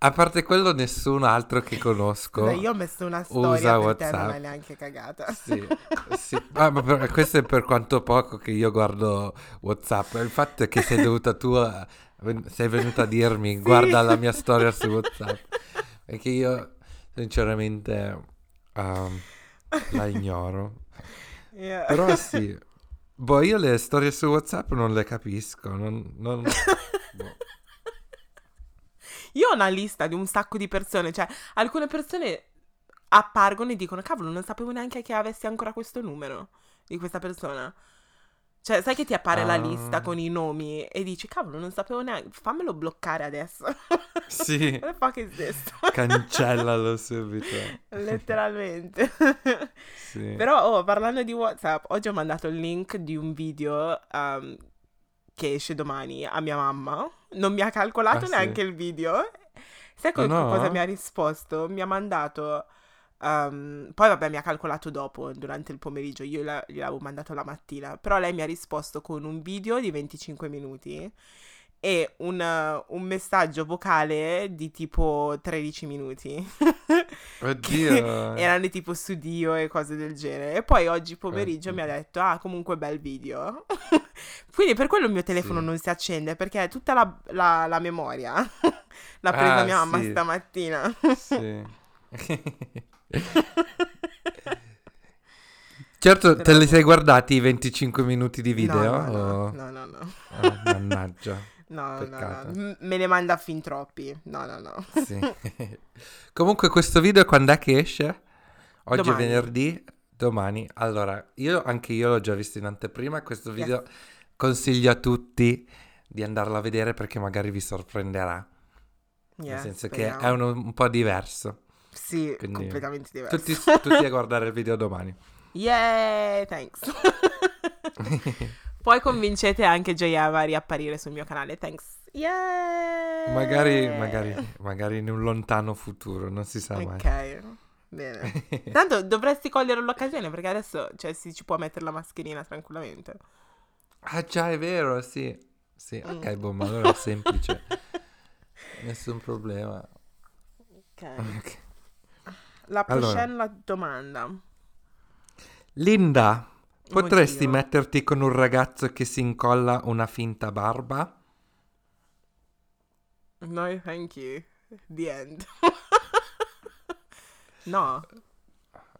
A parte quello, nessun altro che conosco. Scusa, io ho messo una storia per te, non WhatsApp. l'hai neanche cagata. Sì, sì. Ah, ma per- questo è per quanto poco che io guardo WhatsApp. Il fatto è che sei dovuta tu a- sei venuta a dirmi Sì. guarda la mia storia su WhatsApp. Perché io sinceramente ehm, la ignoro. Yeah. Però sì. Boh, io le storie su WhatsApp non le capisco. Non, non- boh. Io ho una lista di un sacco di persone, cioè alcune persone appargono e dicono cavolo, non sapevo neanche che avessi ancora questo numero di questa persona. Cioè, sai che ti appare la Ah. lista con i nomi e dici cavolo, non sapevo neanche, fammelo bloccare adesso. Sì, What the fuck is this? cancellalo subito. Letteralmente. Sì. Però, oh, parlando di WhatsApp, oggi ho mandato il link di un video um, che esce domani a mia mamma. Non mi ha calcolato Ah, sì? neanche il video. Sai co- Oh, no? cosa mi ha risposto? Mi ha mandato. um, poi, vabbè, mi ha calcolato dopo, durante il pomeriggio. Io la- gliel'avevo mandato la mattina. Però lei mi ha risposto con un video di 25 minuti e un, un messaggio vocale di tipo 13 minuti. Oddio. Erano tipo su Dio e cose del genere. E poi oggi pomeriggio Eh, mi ha detto: Ah, comunque bel video. Quindi per quello il mio telefono Sì. non si accende perché tutta la, la- la memoria l'ha presa Ah, mia mamma sì. stamattina. Sì. certo, te li sei guardati i 25 minuti di video? No, no, o- no, no, no. Ah, mannaggia. No, no, no, me ne manda fin troppi. No, no, no. Sì. Comunque questo video quando è che esce? Oggi Domani. è venerdì, domani. Allora, io anche io l'ho già visto in anteprima, questo video consiglio a tutti di andarlo a vedere perché magari vi sorprenderà. Yeah, Nel senso speriamo. che è un, un po' diverso. Sì, quindi- completamente diverso. Tutti, tutti a guardare il video domani. Yay, thanks. Poi convincete anche J-Ava a riapparire sul mio canale. Thanks. Yay! Magari, magari, magari in un lontano futuro, non si sa mai. Ok, bene. Tanto dovresti cogliere l'occasione perché adesso cioè, si ci può mettere la mascherina tranquillamente. Ah già, è vero, sì. Sì, Mm. ok, boh, ma allora è semplice. Nessun problema. Ok. Ok. La Allora. prossima domanda. Linda, potresti Oddio. metterti con un ragazzo che si incolla una finta barba? No, thank you. The end. no.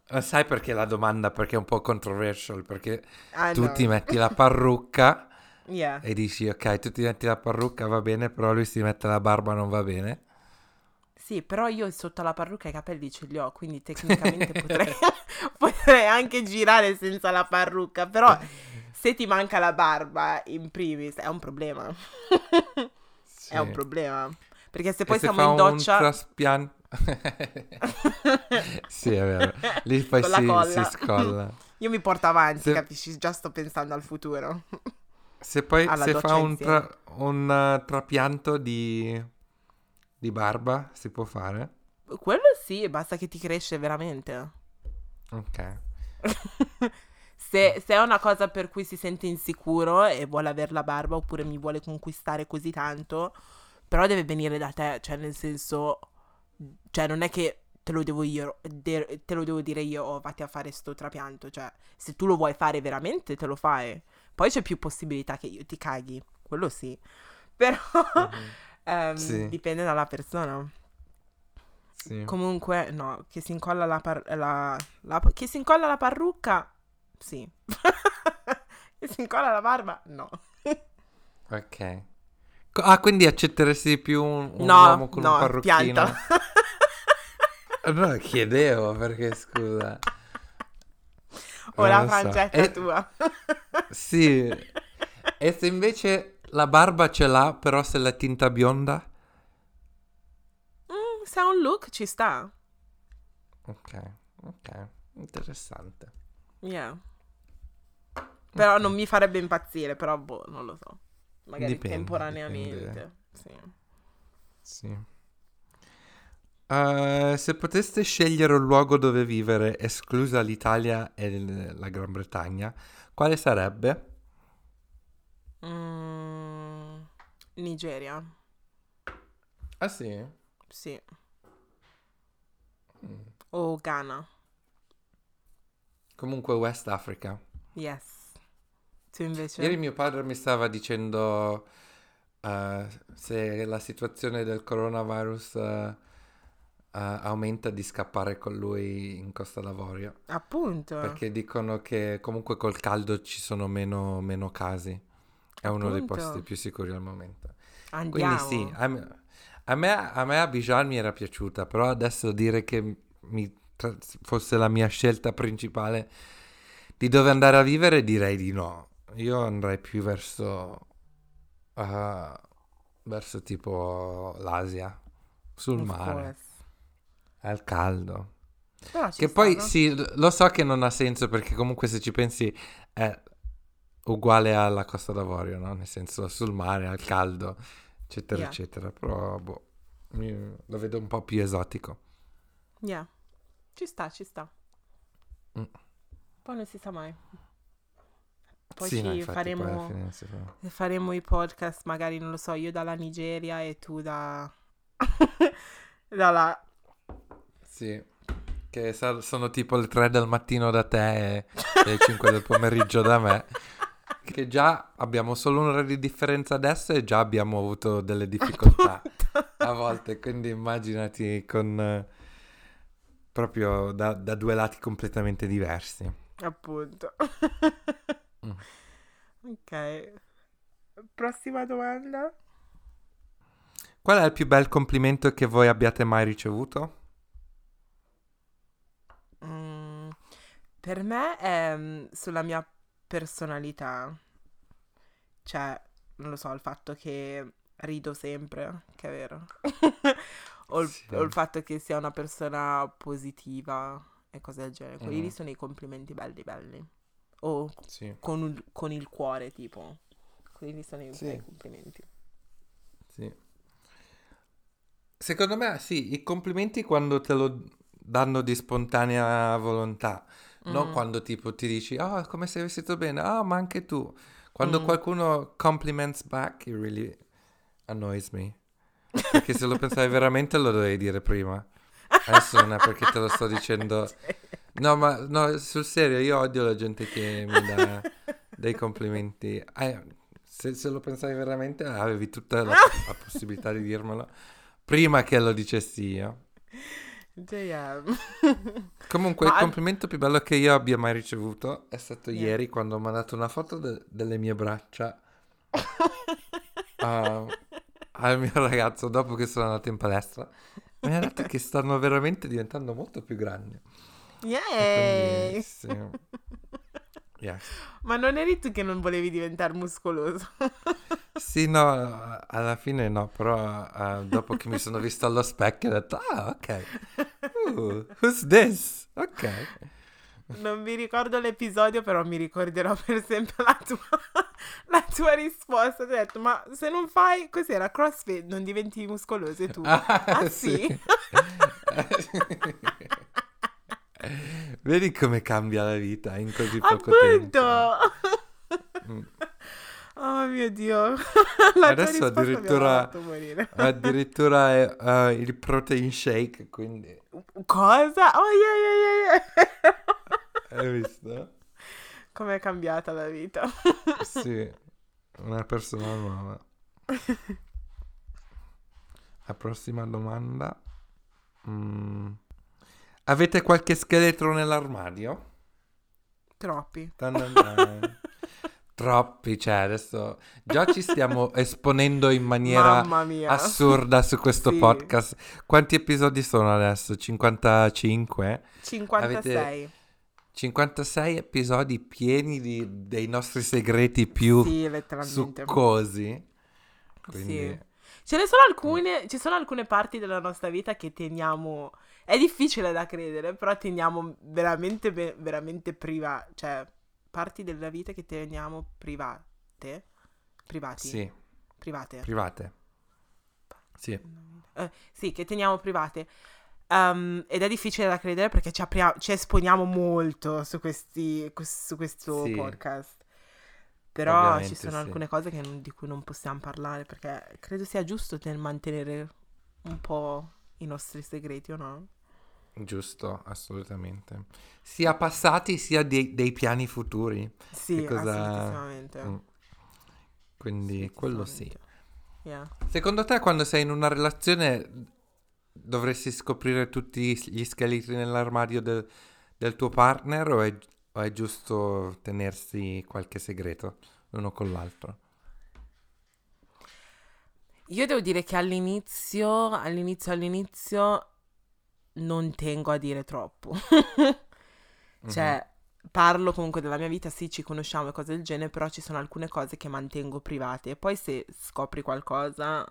Eh, Sai perché la domanda? Perché è un po' controversial, perché Ah, tu no. ti metti la parrucca Yeah. e dici ok, tu ti metti la parrucca, va bene, però lui si mette la barba, non va bene. Sì, però io sotto la parrucca i capelli ce li ho, quindi tecnicamente potrei, potrei anche girare senza la parrucca, però se ti manca la barba in primis è un problema. Sì. È un problema. Perché se poi se siamo in un doccia... traspian- sì, è vero. Lì poi si, si scolla. Io mi porto avanti, Se- capisci? Già sto pensando al futuro. Se poi Alla se fa un, tra- un uh, trapianto di, di barba, si può fare? Quello sì, basta che ti cresce veramente. Ok. Se, se, è una cosa per cui si sente insicuro e vuole avere la barba oppure mi vuole conquistare così tanto, però deve venire da te, cioè nel senso, cioè non è che te lo devo io, de- te lo devo dire io, oh, vatti a fare sto trapianto, cioè se tu lo vuoi fare veramente te lo fai. Poi c'è più possibilità che io ti caghi, quello sì, però mm-hmm. um, sì. dipende dalla persona. Sì. Comunque, no, che si incolla la, par- la, la, che si incolla la parrucca, sì. che si incolla la barba, no. ok. Ah, quindi accetteresti più un, un no, uomo con no, un parrucchino? Pianta. no, chiedevo perché scusa. O la frangetta so. tua. sì. E se invece la barba ce l'ha, però se la tinta bionda? se ha un look ci sta. Ok, ok, interessante. Yeah. Però okay. non mi farebbe impazzire, però boh, non lo so. Magari dipende, temporaneamente. Dipende. Sì. Sì. Uh, se poteste scegliere un luogo dove vivere, esclusa l'Italia e la Gran Bretagna, quale sarebbe? Mm, Nigeria. Ah sì? Sì. Mm. O Ghana. Comunque West Africa. Yes. Tu invece? Ieri mio padre mi stava dicendo uh, se la situazione del coronavirus uh, Uh, aumenta di scappare con lui in Costa d'Avorio. Appunto. Perché dicono che comunque col caldo ci sono meno, meno casi. È Appunto. uno dei posti più sicuri al momento. Andiamo. Quindi sì, a me, a me, a me Abidjan mi era piaciuta, però adesso dire che mi, fosse la mia scelta principale di dove andare a vivere direi di no. Io andrei più verso... Uh, verso tipo l'Asia, sul of mare. Course al caldo. che poi no? sì, lo so che non ha senso perché comunque se ci pensi è uguale alla Costa d'Avorio, no? Nel senso sul mare, al caldo, eccetera, yeah. eccetera. Però boh, lo vedo un po' più esotico. Yeah, ci sta, ci sta. Mm. Poi non si sa mai. Poi sì, ci no, faremo, poi faremo i podcast, magari non lo so, io dalla Nigeria e tu da... dalla sì. Che sono tipo le 3 del mattino da te e le 5 del pomeriggio da me. Che già abbiamo solo un'ora di differenza adesso e già abbiamo avuto delle difficoltà a volte. Quindi immaginati con eh, proprio da, da, due lati completamente diversi. Appunto. mm. Ok. Prossima domanda. Qual è il più bel complimento che voi abbiate mai ricevuto? Mm, per me è mm, sulla mia personalità. Cioè, non lo so, il fatto che rido sempre, che è vero. o, il, sì. o, il, fatto che sia una persona positiva e cose del genere. Quelli mm. sono i complimenti belli belli. O sì. con, con, il cuore, tipo. Quelli sono i, sì. complimenti. Sì. Secondo me, sì, i complimenti quando te lo danno di spontanea volontà, mm. non quando tipo ti dici, oh, come sei vestito bene, oh, ma anche tu. Quando mm. qualcuno compliments back, it really annoys me. Perché se lo pensavi veramente lo dovevi dire prima. Adesso non è perché te lo sto dicendo. No, ma no, sul serio, io odio la gente che mi dà dei complimenti. Eh, se, se, lo pensavi veramente, avevi tutta la, la possibilità di dirmelo prima che lo dicessi io. JM. Comunque, Ma... il complimento più bello che io abbia mai ricevuto è stato yeah. ieri quando ho mandato una foto de- delle mie braccia uh, al mio ragazzo dopo che sono andato in palestra. Mi ha detto che stanno veramente diventando molto più grandi. Yay! Quindi, sì. Yes. Ma non eri tu che non volevi diventare muscoloso? sì, no, alla fine no, però uh, dopo che mi sono visto allo specchio ho detto, ah, ok, uh, who's this? Ok. Non mi ricordo l'episodio, però mi ricorderò per sempre la tua, la tua risposta. Ti ho detto, ma se non fai, cos'era, CrossFit, non diventi muscoloso e tu? Ah, ah sì? sì. Vedi come cambia la vita in così poco Appunto! tempo. Mm. Oh mio Dio. La Adesso addirittura-. Addirittura è, eh, il protein shake, quindi Cosa? Oh yeah, yeah, yeah, yeah. hai visto? Com'è cambiata la vita? Sì, una persona nuova. La prossima domanda. Mm. Avete qualche scheletro nell'armadio? Troppi. Troppi, cioè adesso già ci stiamo esponendo in maniera assurda su questo Sì. podcast. Quanti episodi sono adesso? 55? 56. 56 episodi pieni di- dei nostri segreti più Sì, succosi. Quindi Ce ne sono alcune, ci sono alcune parti della nostra vita che teniamo. È difficile da credere, però teniamo veramente, veramente priva, cioè parti della vita che teniamo private. Privati. sì, Private. private. Sì, Eh, sì, che teniamo private. Um, ed è difficile da credere perché ci, apria- ci esponiamo molto su, questi, quest- su questo Sì. podcast. Però ci Ovviamente sono sì. alcune cose che non- di cui non possiamo parlare perché credo sia giusto ten- mantenere un po' i nostri segreti, o no? giusto, assolutamente. Sia passati sia dei, dei piani futuri. Sì, cosa-. Mm. Quindi quello sì. Yeah. Secondo te quando sei in una relazione dovresti scoprire tutti gli scheletri nell'armadio del, del tuo partner o è, o è giusto tenersi qualche segreto l'uno con l'altro? Io devo dire che all'inizio, all'inizio, all'inizio non tengo a dire troppo. Cioè, parlo comunque della mia vita, sì, ci conosciamo e cose del genere, però ci sono alcune cose che mantengo private. E poi se scopri qualcosa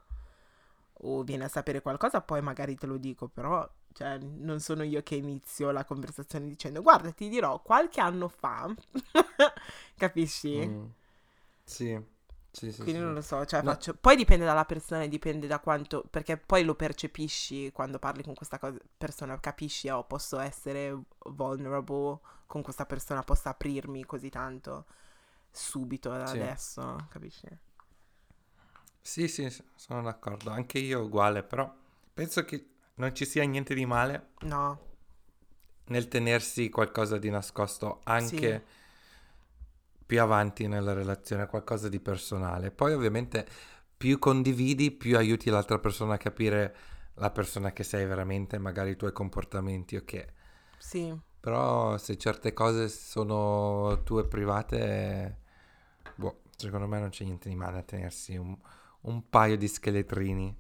o vieni a sapere qualcosa, poi magari te lo dico, però cioè, non sono io che inizio la conversazione dicendo guarda, ti dirò, qualche anno fa, capisci? Mm. Sì, sì, sì. Quindi sì. non lo so, cioè No. faccio... Poi dipende dalla persona, dipende da quanto... Perché poi lo percepisci quando parli con questa cosa- persona, capisci, oh, posso essere vulnerable con questa persona, posso aprirmi così tanto subito da adesso, capisci? Sì, sì, sì, sono d'accordo. Anche io uguale, però penso che non ci sia niente di male No, nel tenersi qualcosa di nascosto anche più avanti nella relazione, qualcosa di personale. Poi ovviamente più condividi, più aiuti l'altra persona a capire la persona che sei veramente, magari i tuoi comportamenti o che. sì, Però se certe cose sono tue private, boh, secondo me non c'è niente di male a tenersi un, un paio di scheletrini.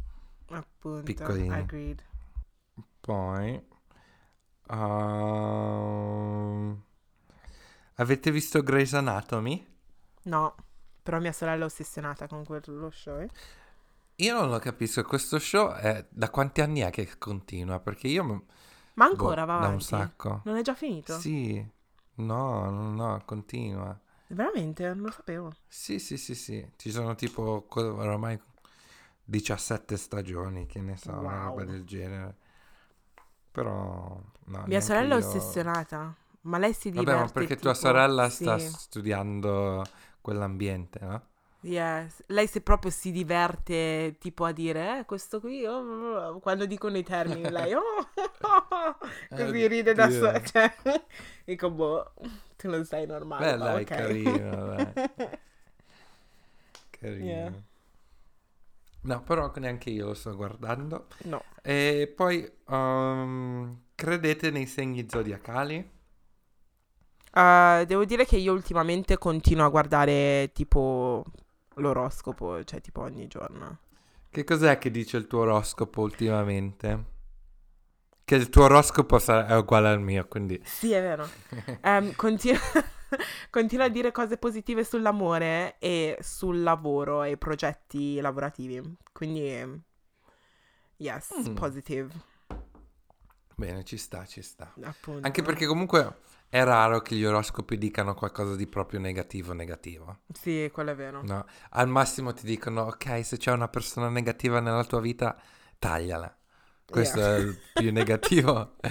appunto. Piccolini. Agreed. Poi... ehm, avete visto Grey's Anatomy? No, però mia sorella è ossessionata con quello show. eh. Io non lo capisco, questo show è da quanti anni è che continua? Perché io... Ma ancora boh, va Da un avanti? sacco. Non è già finito? Sì, no, no, no, continua. Veramente? Non lo sapevo. Sì, sì, sì, sì. Ci sono tipo oramai 17 stagioni, che ne so, una Wow. roba del genere. Però... No, Mia sorella è io- osessionata, ma lei si diverte Vabbè, ma perché tua tipo- sorella sta sì. studiando quell'ambiente, no? Yes. Lei si proprio si diverte tipo a dire, eh, questo qui, oh, quando dicono i termini, lei, oh, così ride da sola. Cioè, dico, boh, tu non sei normale. Beh, ma dai, ok. carino. Carino. Yeah. No, però neanche io lo sto guardando. no, E poi, um, credete nei segni zodiacali? Uh, devo dire che io ultimamente continuo a guardare tipo l'oroscopo, cioè tipo ogni giorno. Che cos'è che dice il tuo oroscopo ultimamente? Che il tuo oroscopo è uguale al mio, quindi... Sì, è vero. Ehm, continua, continua a dire cose positive sull'amore e sul lavoro e progetti lavorativi. Quindi, yes, Mm. positive, Bene, ci sta, ci sta. appunto. Anche perché comunque è raro che gli oroscopi dicano qualcosa di proprio negativo negativo. Sì, quello è vero. No, al massimo ti dicono, ok, se c'è una persona negativa nella tua vita, tagliala. Questo Yeah. è il più negativo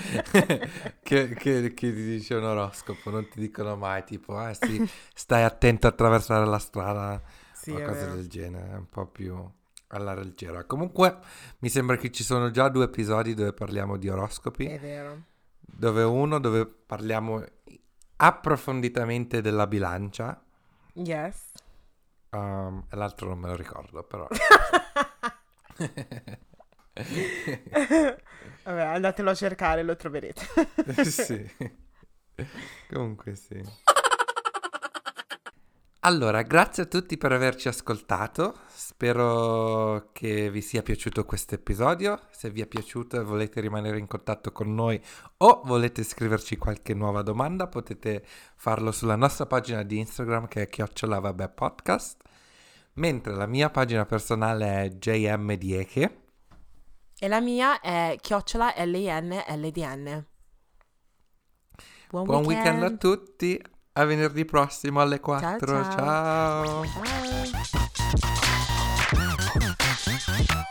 che, che- che ti dice un oroscopo. Non ti dicono mai tipo, ah sì, stai attento a attraversare la strada Sì, cose del genere. È un po' più alla leggera. Comunque, mi sembra che ci sono già due episodi dove parliamo di oroscopi. È vero. Dove uno dove parliamo approfonditamente della bilancia. Yes. um, e l'altro non me lo ricordo, però. Vabbè, andatelo a cercare, lo troverete. sì. Comunque sì. Allora, grazie a tutti per averci ascoltato. Spero che vi sia piaciuto questo episodio. Se vi è piaciuto e volete rimanere in contatto con noi o volete scriverci qualche nuova domanda, potete farlo sulla nostra pagina di Instagram che è chiocciola vabbè podcast. Mentre la mia pagina personale è JM Dieche. E la mia è chiocciola L-I-N-L-D-N. Buon, Buon weekend a weekend. tutti. A venerdì prossimo alle 4. ciao. ciao. Ciao.